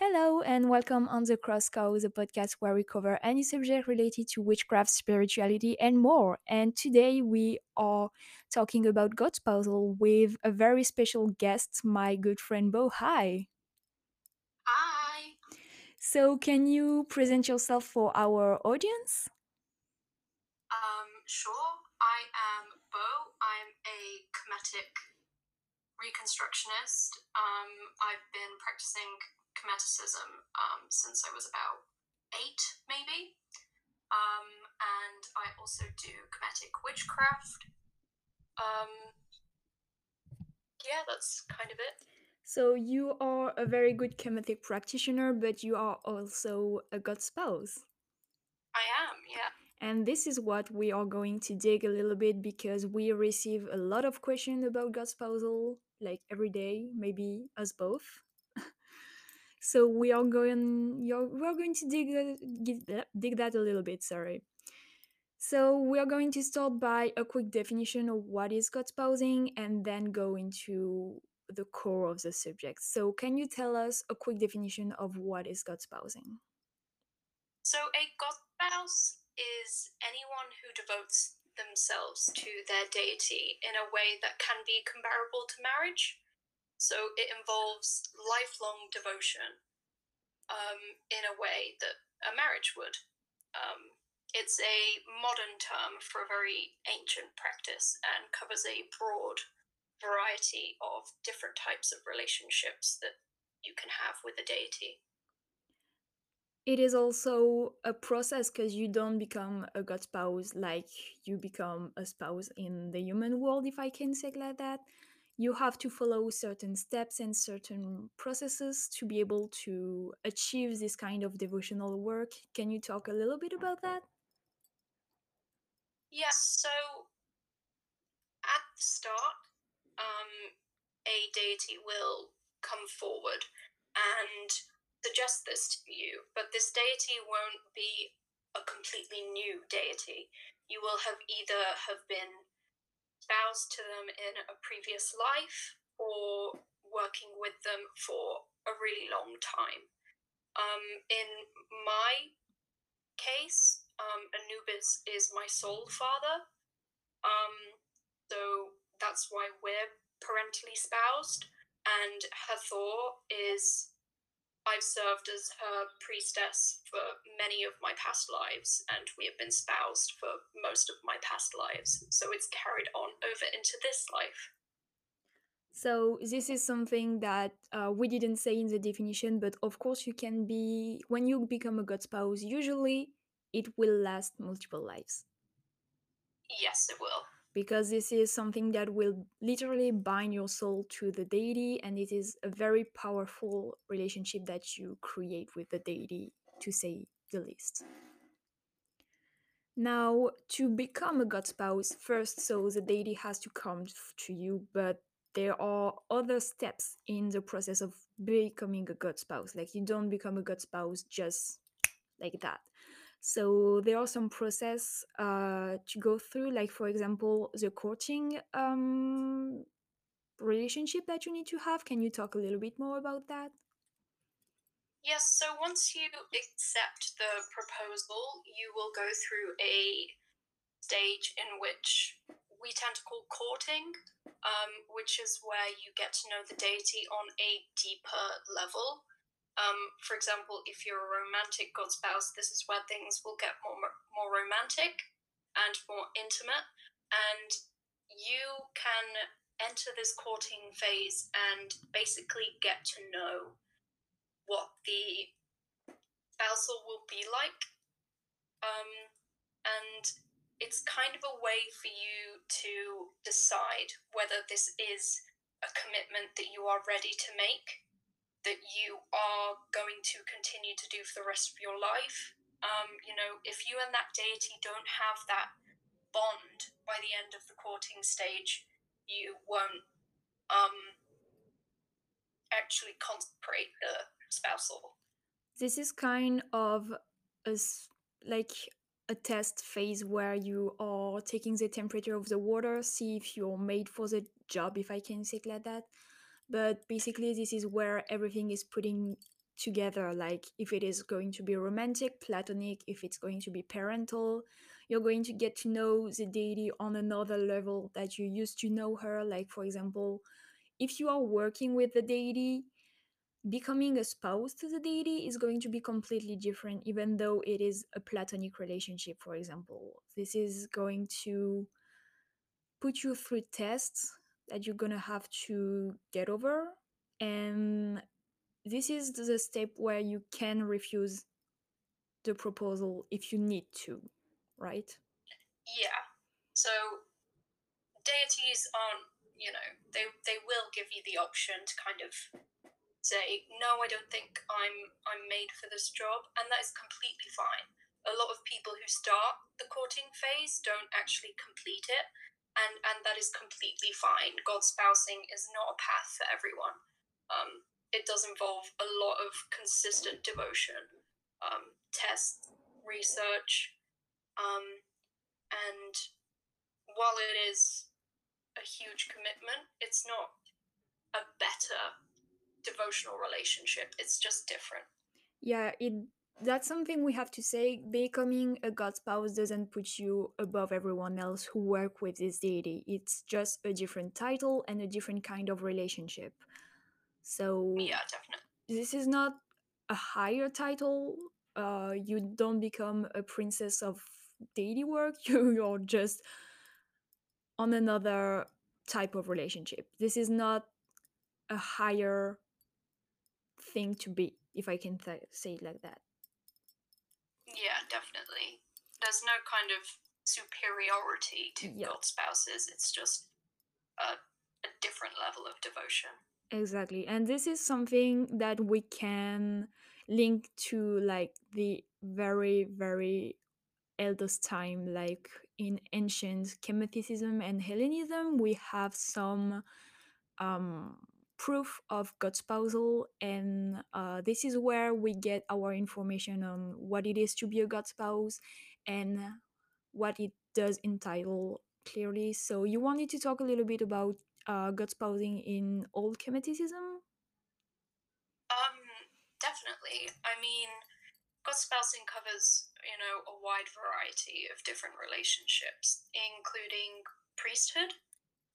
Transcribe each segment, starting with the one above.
Hello and welcome on the Crosscow, the podcast where we cover any subject related to witchcraft, spirituality, and more. And today we are talking about God spousal with a very special guest, my good friend Beau. Hi. Hi. So, can you present yourself for our audience? Um, sure. I am Beau. I'm a Kemetic reconstructionist. Um, I've been practicing Kemeticism um, since I was about eight, maybe. Um, and I also do Kemetic witchcraft. Um, yeah, that's kind of it. So, you are a very good Kemetic practitioner, but you are also a God spouse. I am, yeah. And this is what we are going to dig a little bit because we receive a lot of questions about God spousal, like every day, maybe us both. so we are going, you're, we are going to dig that, dig that a little bit. Sorry. So we are going to start by a quick definition of what is God spousing, and then go into the core of the subject. So can you tell us a quick definition of what is God spousing? So a God spouse is anyone who devotes themselves to their deity in a way that can be comparable to marriage. So it involves lifelong devotion um, in a way that a marriage would. Um, it's a modern term for a very ancient practice and covers a broad variety of different types of relationships that you can have with a deity it is also a process because you don't become a god spouse like you become a spouse in the human world if i can say like that. You have to follow certain steps and certain processes to be able to achieve this kind of devotional work. Can you talk a little bit about that? Yes so at the start um, a deity will come forward and suggest this to you, but this deity won't be a completely new deity. You will have either have been spoused to them in a previous life or working with them for a really long time. Um, in my case, um, Anubis is my soul father. Um, so that's why we're parentally spoused. And Hathor is I've served as her priestess for many of my past lives, and we have been spoused for most of my past lives. So it's carried on over into this life. So this is something that uh, we didn't say in the definition, but of course you can be when you become a god spouse. Usually, it will last multiple lives. Yes, it will because this is something that will literally bind your soul to the deity and it is a very powerful relationship that you create with the deity to say the least. Now to become a god spouse first so the deity has to come to you but there are other steps in the process of becoming a god spouse. Like you don't become a god spouse just like that so there are some process uh, to go through, like for example, the courting um, relationship that you need to have. Can you talk a little bit more about that? Yes, so once you accept the proposal, you will go through a stage in which we tend to call courting, um, which is where you get to know the deity on a deeper level. Um, for example, if you're a romantic god spouse, this is where things will get more more romantic and more intimate, and you can enter this courting phase and basically get to know what the spousal will be like. Um, and it's kind of a way for you to decide whether this is a commitment that you are ready to make that you are going to continue to do for the rest of your life. Um, you know, if you and that deity don't have that bond by the end of the courting stage, you won't um, actually consecrate the spousal. This is kind of a, like a test phase where you are taking the temperature of the water, see if you're made for the job, if I can say it like that but basically this is where everything is putting together like if it is going to be romantic platonic if it's going to be parental you're going to get to know the deity on another level that you used to know her. Like for example if you are working with the deity becoming a spouse to the deity is going to be completely different even though it is a platonic relationship for example. This is going to put you through tests that you're to have to get over and this is the step where you can refuse the proposal if you need to right Yeah. So deities aren't, you know, they they will give you the option to kind of say, no, I don't think I'm I'm made for this job, and that is completely fine. A lot of people who start the courting phase don't actually complete it, and and that is completely fine. God spousing is not a path for everyone. Um, it does involve a lot of consistent devotion, um, tests, research, um, and while it is a huge commitment, it's not a better devotional relationship. It's just different. yeah it that's something we have to say. Becoming a god spouse doesn't put you above everyone else who work with this deity. It's just a different title and a different kind of relationship. So Yeah, definitely. this is not a higher title. Uh you don't become a princess of deity work. You, you're just on another type of relationship. This is not a higher thing to be if i can th- say it like that Yeah, definitely. There's no kind of superiority to Yeah. God spouses. It's just a, a different level of devotion. Exactly. And this is something that we can link to like the very, very eldest time, like in ancient Kemeticism and Hellenism, we have some um, proof of God spousal, and uh, this is where we get our information on what it is to be a God spouse and what it does entitle clearly. So, you wanted to talk a little bit about uh, God spousing in Old Kemeticism? Um, definitely. I mean, God spousing covers, you know, a wide variety of different relationships, including priesthood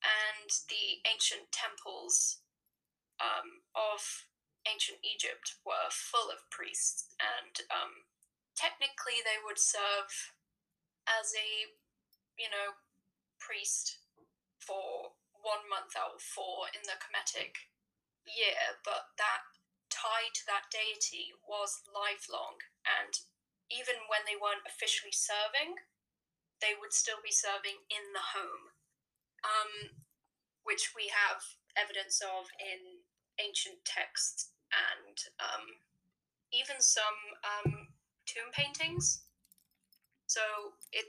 and the ancient temples um, of ancient Egypt were full of priests, and um, technically they would serve as a, you know, priest for one month out of four in the Kemetic year, but that tie to that deity was lifelong, and even when they weren't officially serving, they would still be serving in the home, um, which we have evidence of in ancient texts and um, even some um, tomb paintings. So it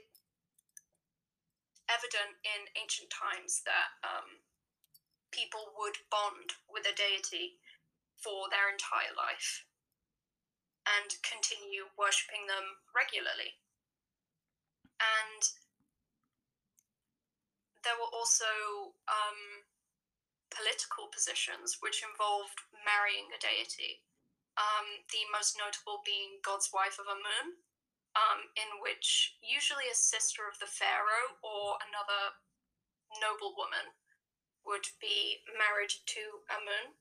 evident in ancient times that um, people would bond with a deity for their entire life and continue worshipping them regularly. And there were also um, political positions which involved marrying a deity. Um, the most notable being God's wife of Amun, um, in which usually a sister of the pharaoh or another noble woman would be married to Amun,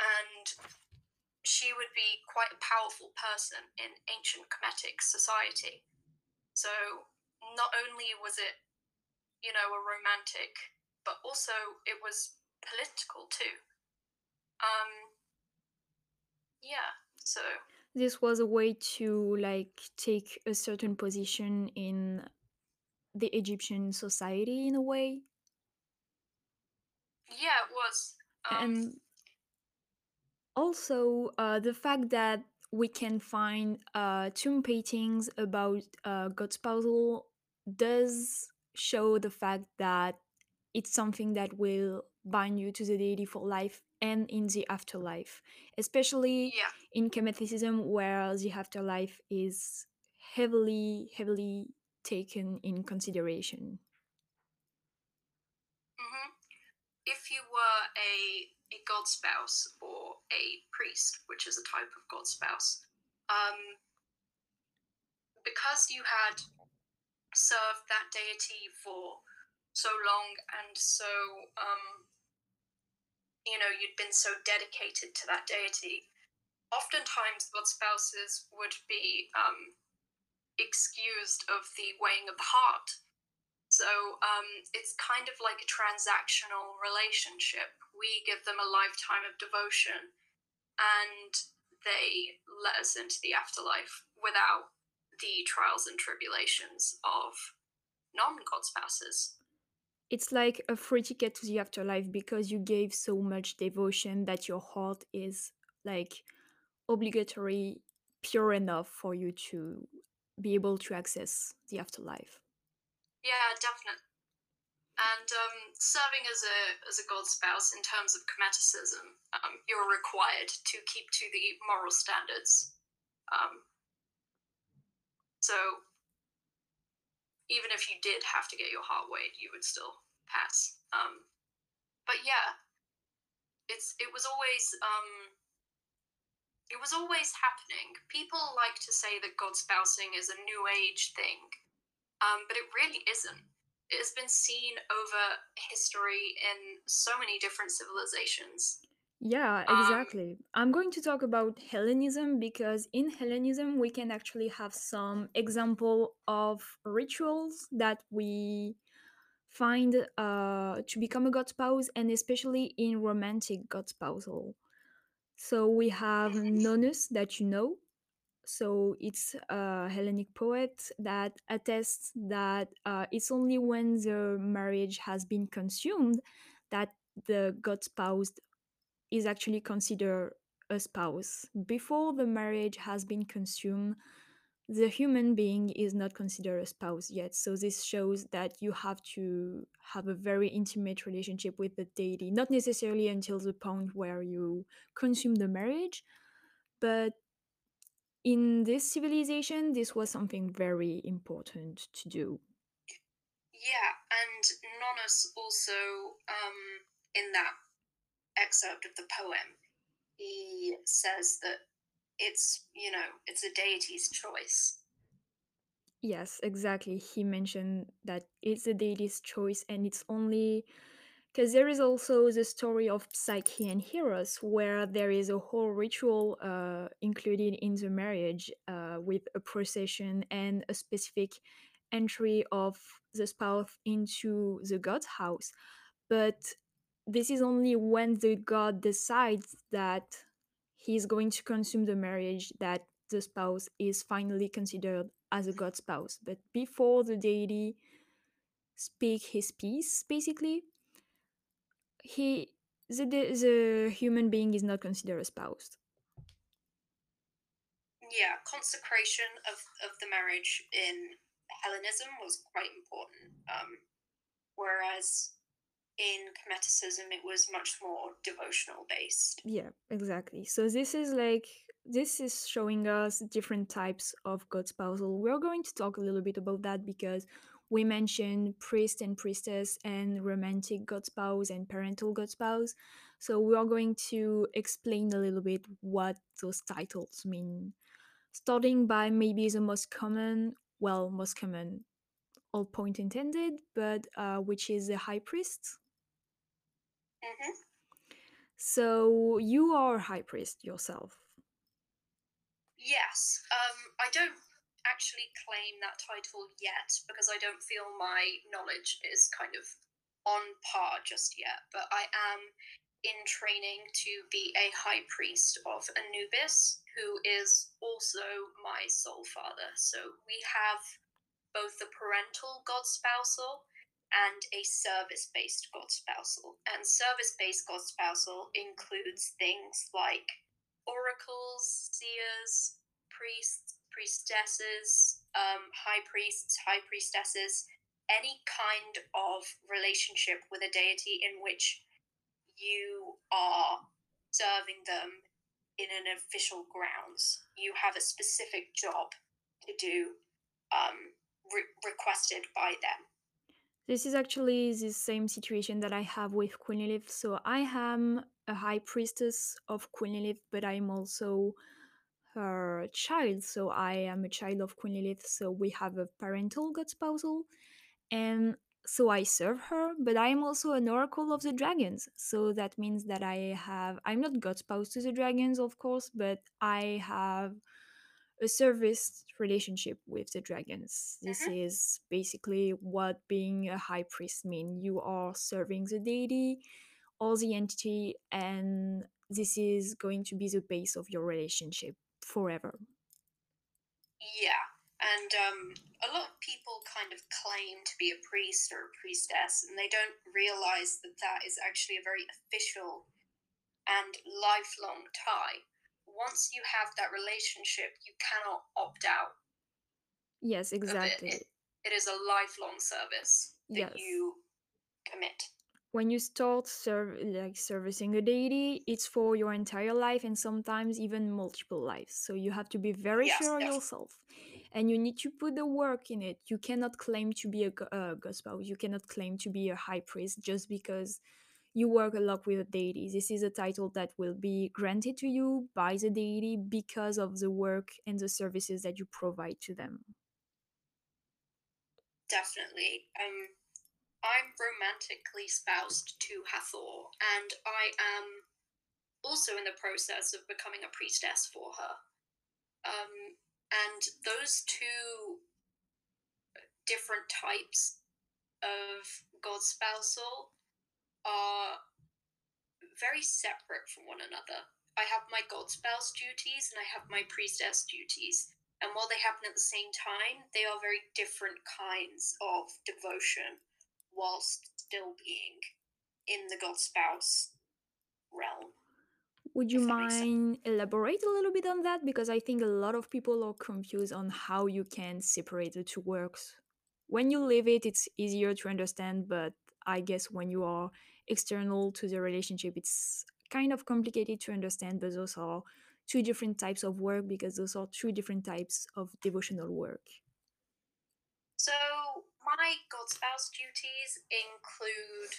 and she would be quite a powerful person in ancient Kemetic society. So not only was it, you know, a romantic, but also it was political too. Um, yeah, so This was a way to like take a certain position in the Egyptian society in a way. yeah, it was. Um, and also uh, the fact that we can find uh, tomb paintings about uh, God spousal does show the fact that it's something that will bind you to the deity for life and in the afterlife, especially yeah, in Kemeticism, where the afterlife is heavily, heavily taken in consideration. hmm if you were a a god spouse or a priest, which is a type of god spouse. Um, because you had served that deity for so long and so um, you know you'd been so dedicated to that deity. Oftentimes god spouses would be um, excused of the weighing of the heart. So um, it's kind of like a transactional relationship. We give them a lifetime of devotion and they let us into the afterlife without the trials and tribulations of non god spouses it's like a free ticket to the afterlife because you gave so much devotion that your heart is like obligatory pure enough for you to be able to access the afterlife. Yeah definitely and um, serving as a as a god spouse in terms of kemeticism um, you're required to keep to the moral standards um, so even if you did have to get your heart weighed, you would still pass. Um, but yeah, it's it was always um, it was always happening. People like to say that God spousing is a new age thing, um, but it really isn't. It has been seen over history in so many different civilizations. Yeah, Um, exactly. I'm going to talk about Hellenism because in Hellenism we can actually have some example of rituals that we find uh, to become a god spouse and especially in romantic god spousal. So we have Nonnus that you know. So it's a Hellenic poet that attests that uh, it's only when the marriage has been consumed that the god spouse is actually considered a spouse. Before the marriage has been consumed, the human being is not considered a spouse yet. So this shows that you have to have a very intimate relationship with the deity, not necessarily until the point where you consume the marriage, but in this civilization, this was something very important to do. Yeah, and Nonnus also, um, in that excerpt of the poem, he says that it's, you know, it's a deity's choice. Yes, exactly. He mentioned that it's the deity's choice and it's only because there is also the story of Psyche and Eros, where there is a whole ritual uh, included in the marriage uh, with a procession and a specific entry of the spouse into the god's house. But this is only when the god decides that he's going to consume the marriage that the spouse is finally considered as a god spouse. But before the deity speak his piece, basically, he the, the human being is not considered a spouse. Yeah, consecration of, of the marriage in Hellenism was quite important. Um, whereas in Kemeticism, it was much more devotional based. Yeah, exactly. So this is like this is showing us different types of god spousal. We're going to talk a little bit about that because we mentioned priest and priestess and romantic god spouse and parental god spouse. So we are going to explain a little bit what those titles mean. Starting by maybe the most common, well, most common, all point intended, but uh, which is the high priest. Mm-hmm. So you are a high priest yourself. Yes. Um, I don't actually claim that title yet because I don't feel my knowledge is kind of on par just yet. But I am in training to be a high priest of Anubis, who is also my soul father. So we have both the parental god spousal and a service based god spousal. And service based god spousal includes things like oracles, seers, priests, priestesses, um, high priests, high priestesses, any kind of relationship with a deity in which you are serving them in an official grounds. You have a specific job to do um, re- requested by them. This is actually the same situation that I have with Queen Lilith. So I am a high priestess of Queen Lilith, but I'm also her child. So I am a child of Queen Lilith. So we have a parental god spousal. And so I serve her, but I am also an oracle of the dragons. So that means that I have, I'm not god spouse to the dragons, of course, but I have a service relationship with the dragons. This Mhm. is basically what being a high priest means. You are serving the deity or the entity, and this is going to be the base of your relationship forever. Yeah, and um, a lot of people kind of claim to be a priest or a priestess, and they don't realize that that is actually a very official and lifelong tie. Once you have that relationship, you cannot opt out Yes, of it. exactly. It, it is a lifelong service that Yes. you commit. when you start serve like servicing a deity, it's for your entire life and sometimes even multiple lives. So you have to be very Yes, sure def- yourself, and you need to put the work in it. You cannot claim to be a, a uh, god spouse. You cannot claim to be a high priest just because you work a lot with a deity. This is a title that will be granted to you by the deity because of the work and the services that you provide to them. definitely. Um, I'm romantically spoused to Hathor, and I am also in the process of becoming a priestess for her. Um, and those two different types of god spousal are very separate from one another. I have my god spouse duties and I have my priestess duties. And while they happen at the same time, they are very different kinds of devotion whilst still being in the god spouse realm. Would you If that makes sense. mind elaborate a little bit on that? Because I think a lot of people are confused on how you can separate the two works. When you live it, it's easier to understand, but I guess when you are external to the relationship, it's kind of complicated to understand. But those are two different types of work because those are two different types of devotional work. So my god spouse duties include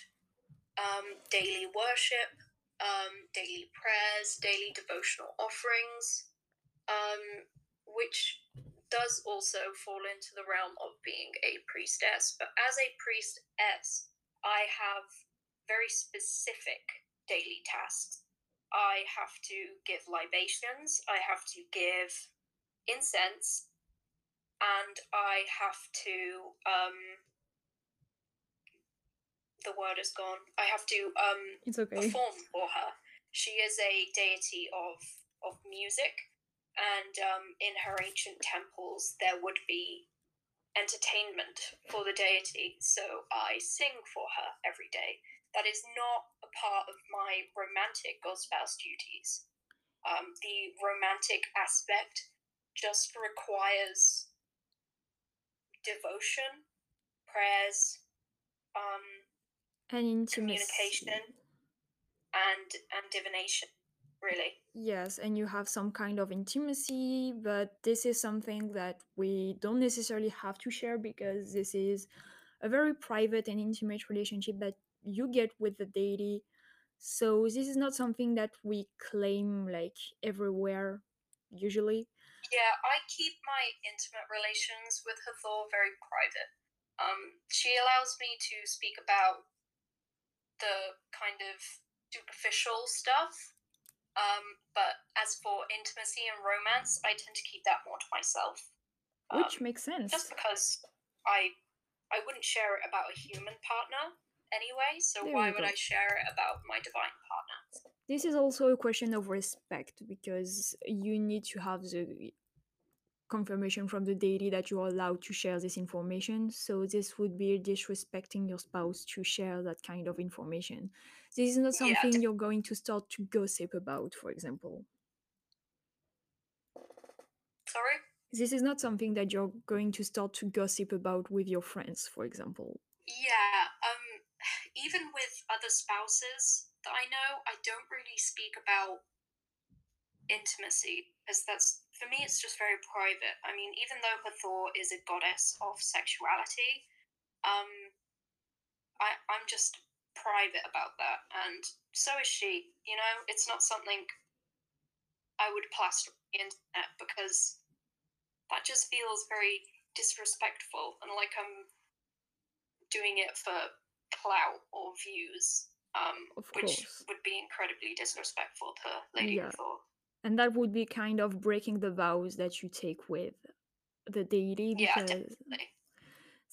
um, daily worship, um, daily prayers, daily devotional offerings, um, which does also fall into the realm of being a priestess. But as a priestess, I have very specific daily tasks. I have to give libations, I have to give incense, and I have to um the word is gone. I have to um It's okay. perform for her. She is a deity of of music, and um, in her ancient temples there would be entertainment for the deity. So I sing for her every day. That is not a part of my romantic god spouse duties. Um, the romantic aspect just requires devotion, prayers, um, And intimacy. communication, and and divination. Really, Yes, and you have some kind of intimacy, but this is something that we don't necessarily have to share because this is a very private and intimate relationship that you get with the deity. So this is not something that we claim like everywhere usually. yeah. I keep my intimate relations with Hathor very private. Um, she allows me to speak about the kind of superficial stuff. Um, but as for intimacy and romance, I tend to keep that more to myself. Which Um, makes sense. just because I I wouldn't share it about a human partner anyway, so There why would. I share about my divine partner? This is also a question of respect because you need to have the confirmation from the deity that you are allowed to share this information. So this would be disrespecting your spouse to share that kind of information. This is not Yeah, something d- you're going to start to gossip about, for example. sorry? This is not something that you're going to start to gossip about with your friends, for example. Yeah, um even with other spouses that I know, I don't really speak about intimacy because that's for me it's just very private. I mean, even though Hathor is a goddess of sexuality, um I I'm just private about that, and so is she. You know, it's not something I would plaster on the internet because that just feels very disrespectful and like I'm doing it for clout or views, um, which would be incredibly disrespectful to Lady Yeah. And that would be kind of breaking the vows that you take with the deity Yeah, definitely.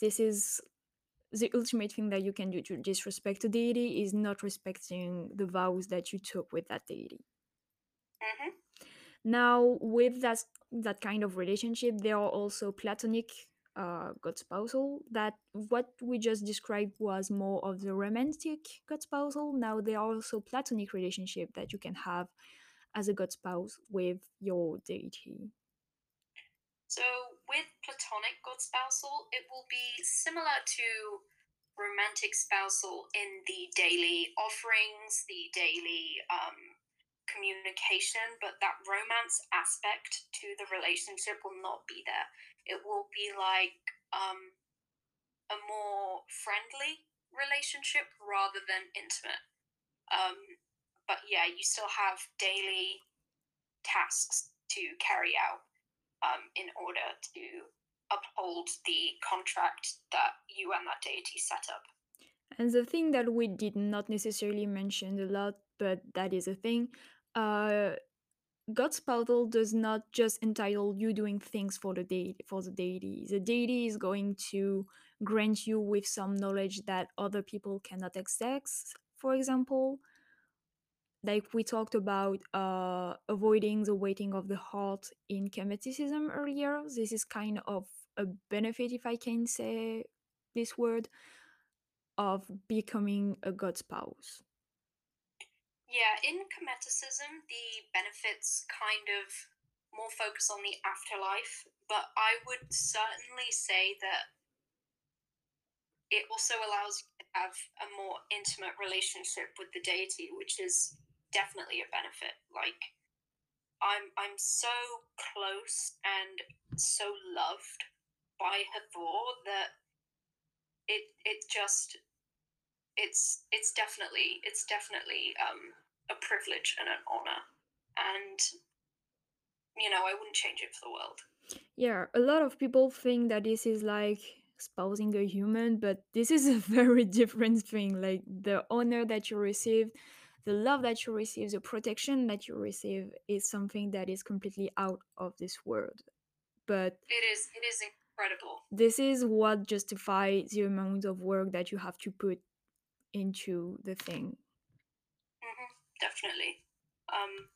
this is the ultimate thing that you can do to disrespect a deity is not respecting the vows that you took with that deity. hmm Now, with that that kind of relationship, there are also platonic uh, god spousal. That what we just described was more of the romantic god spousal. Now there are also platonic relationship that you can have as a god spouse with your deity. So with platonic god spousal, it will be similar to romantic spousal in the daily offerings, the daily um, communication, but that romance aspect to the relationship will not be there. It will be like um, a more friendly relationship rather than intimate. Um, but yeah, you still have daily tasks to carry out um, in order to uphold the contract that you and that deity set up. And the thing that we did not necessarily mention a lot, but that is a thing, uh, God's portal does not just entitle you doing things for the deity for the deity. The deity is going to grant you with some knowledge that other people cannot access. For example, like we talked about uh, avoiding the waiting of the heart in kemeticism earlier. This is kind of a benefit, if I can say this word, of becoming a god spouse. Yeah, in Kemeticism, the benefits kind of more focus on the afterlife, but I would certainly say that it also allows you to have a more intimate relationship with the deity, which is definitely a benefit. Like I'm I'm so close and so loved by Hathor that it it just it's it's definitely it's definitely um, a privilege and an honor, and you know I wouldn't change it for the world. Yeah, a lot of people think that this is like spousing a human, but this is a very different thing. Like the honor that you receive, the love that you receive, the protection that you receive is something that is completely out of this world. But It is it is incredible. this is what justifies the amount of work that you have to put into the thing. hmm definitely. Um,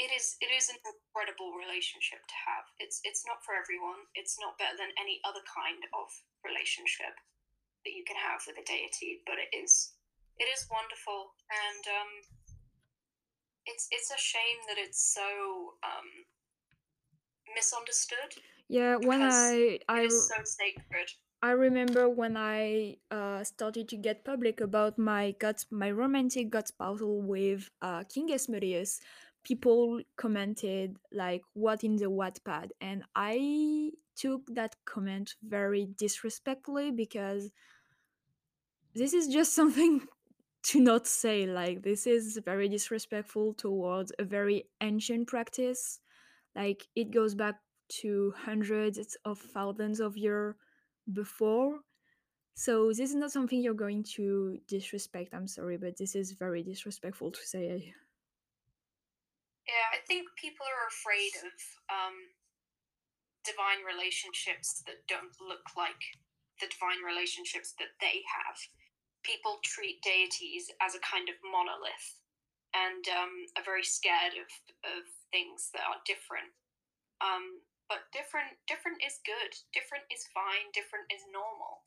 it is it is an incredible relationship to have. It's it's not for everyone. It's not better than any other kind of relationship that you can have with a deity, but it is it is wonderful, and um, it's it's a shame that it's so um, misunderstood. Yeah, when I I It is so sacred. I remember when I uh, started to get public about my gut, my romantic gut spousal with uh, King Asmodeus, people commented like, "What in the Wattpad?" and I took that comment very disrespectfully because this is just something to not say. Like, this is very disrespectful towards a very ancient practice. Like, it goes back to hundreds of thousands of years before so this is not something you're going to disrespect. I'm sorry, but this is very disrespectful to say. Yeah, I think people are afraid of um, divine relationships that don't look like the divine relationships that they have. People treat deities as a kind of monolith and um, are very scared of, of things that are different. Um, but different different is good. Different is fine. Different is normal.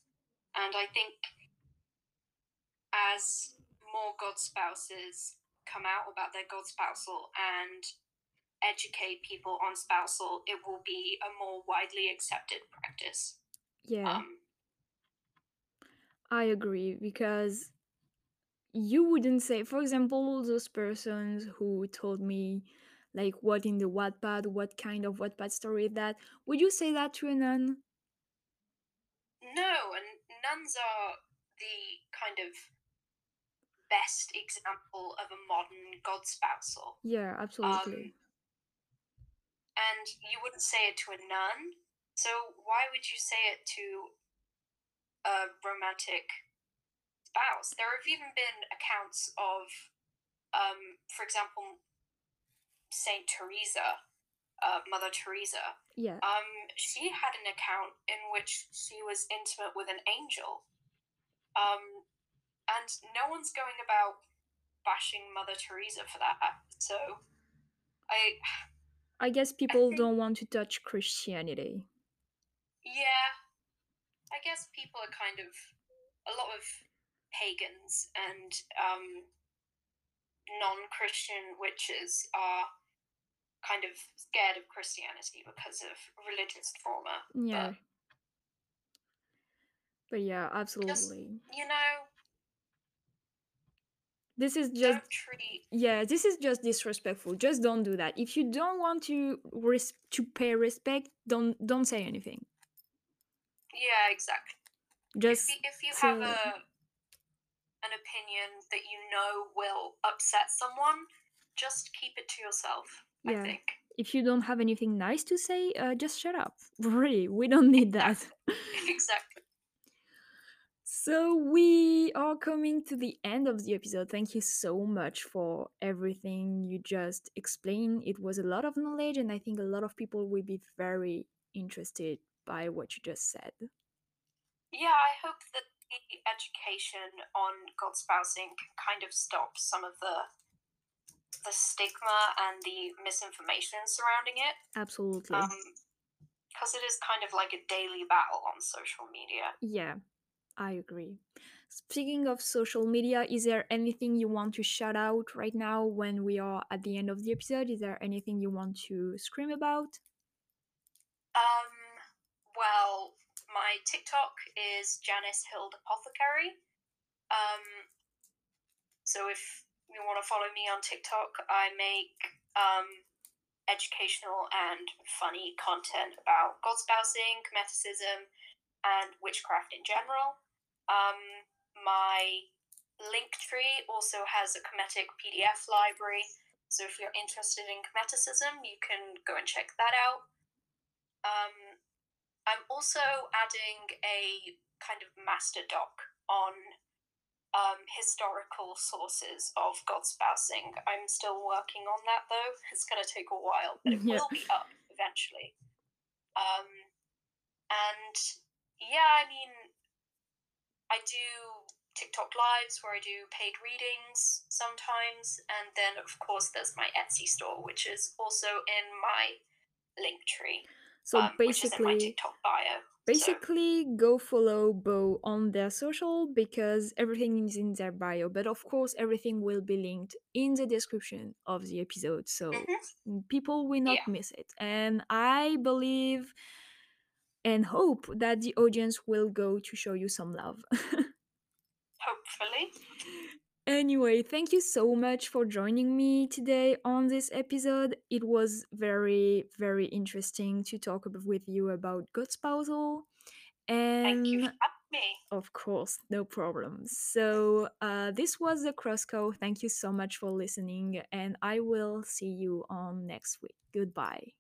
And I think as more god spouses come out about their god spousal and educate people on spousal, it will be a more widely accepted practice. Yeah, Um, I agree because you wouldn't say, for example, those persons who told me like what in the Wattpad, what kind of Wattpad story is that, would you say that to a nun? no, and nuns are the kind of best example of a modern god spousal. Yeah, absolutely. Um, and you wouldn't say it to a nun, so why would you say it to a romantic spouse? There have even been accounts of, um, for example, Saint Teresa, uh, Mother Teresa. yeah. Um, she had an account in which she was intimate with an angel. Um, and no one's going about bashing Mother Teresa for that. So, I I guess people think- don't want to touch Christianity. yeah, I guess people are kind of a lot of pagans and um, non-Christian witches are kind of scared of Christianity because of religious trauma. Yeah. But But yeah, absolutely. you know, This is just don't treat yeah, this is just disrespectful. Just don't do that. If you don't want to res- to pay respect, don't don't say anything. yeah exactly. Just if you, if you have a an opinion that you know will upset someone, just keep it to yourself. I Yeah. think. if you don't have anything nice to say, uh, just shut up. Really, we don't need that. exactly. So we are coming to the end of the episode. Thank you so much for everything you just explained. It was a lot of knowledge, and I think a lot of people will be very interested by what you just said. Yeah, I hope that the education on God spousing can kind of stop some of the the stigma and the misinformation surrounding it. Absolutely. Um, because it is kind of like a daily battle on social media. yeah, I agree. Speaking of social media, is there anything you want to shout out right now when we are at the end of the episode? Is there anything you want to scream about? Um, well, my TikTok is Janice Hild Apothecary. Um, so if you want to follow me on TikTok, I make um, educational and funny content about god spousing, Kemeticism, and witchcraft in general. Um, my Linktree also has a Kemetic PDF library, so if you're interested in Kemeticism, you can go and check that out. Um, I'm also adding a kind of master doc on um, historical sources of god spousing. I'm still working on that though. It's going to take a while, but it Yeah. will be up eventually. Um, and yeah, I mean, I do TikTok lives where I do paid readings sometimes, and then of course there's my Etsy store, which is also in my link tree So um, which is in my basically, TikTok bio. Basically go follow Beau on their social because everything is in their bio. But of course, everything will be linked in the description of the episode, so Mhm. people will not Yeah. miss it. And I believe and hope that the audience will go to show you some love. hopefully, Anyway, thank you so much for joining me today on this episode. It was very, very interesting to talk with you about God spousal. thank you And for having me. of course, no problem. So, uh, this was the Crossco. Thank you so much for listening, and I will see you on next week. Goodbye.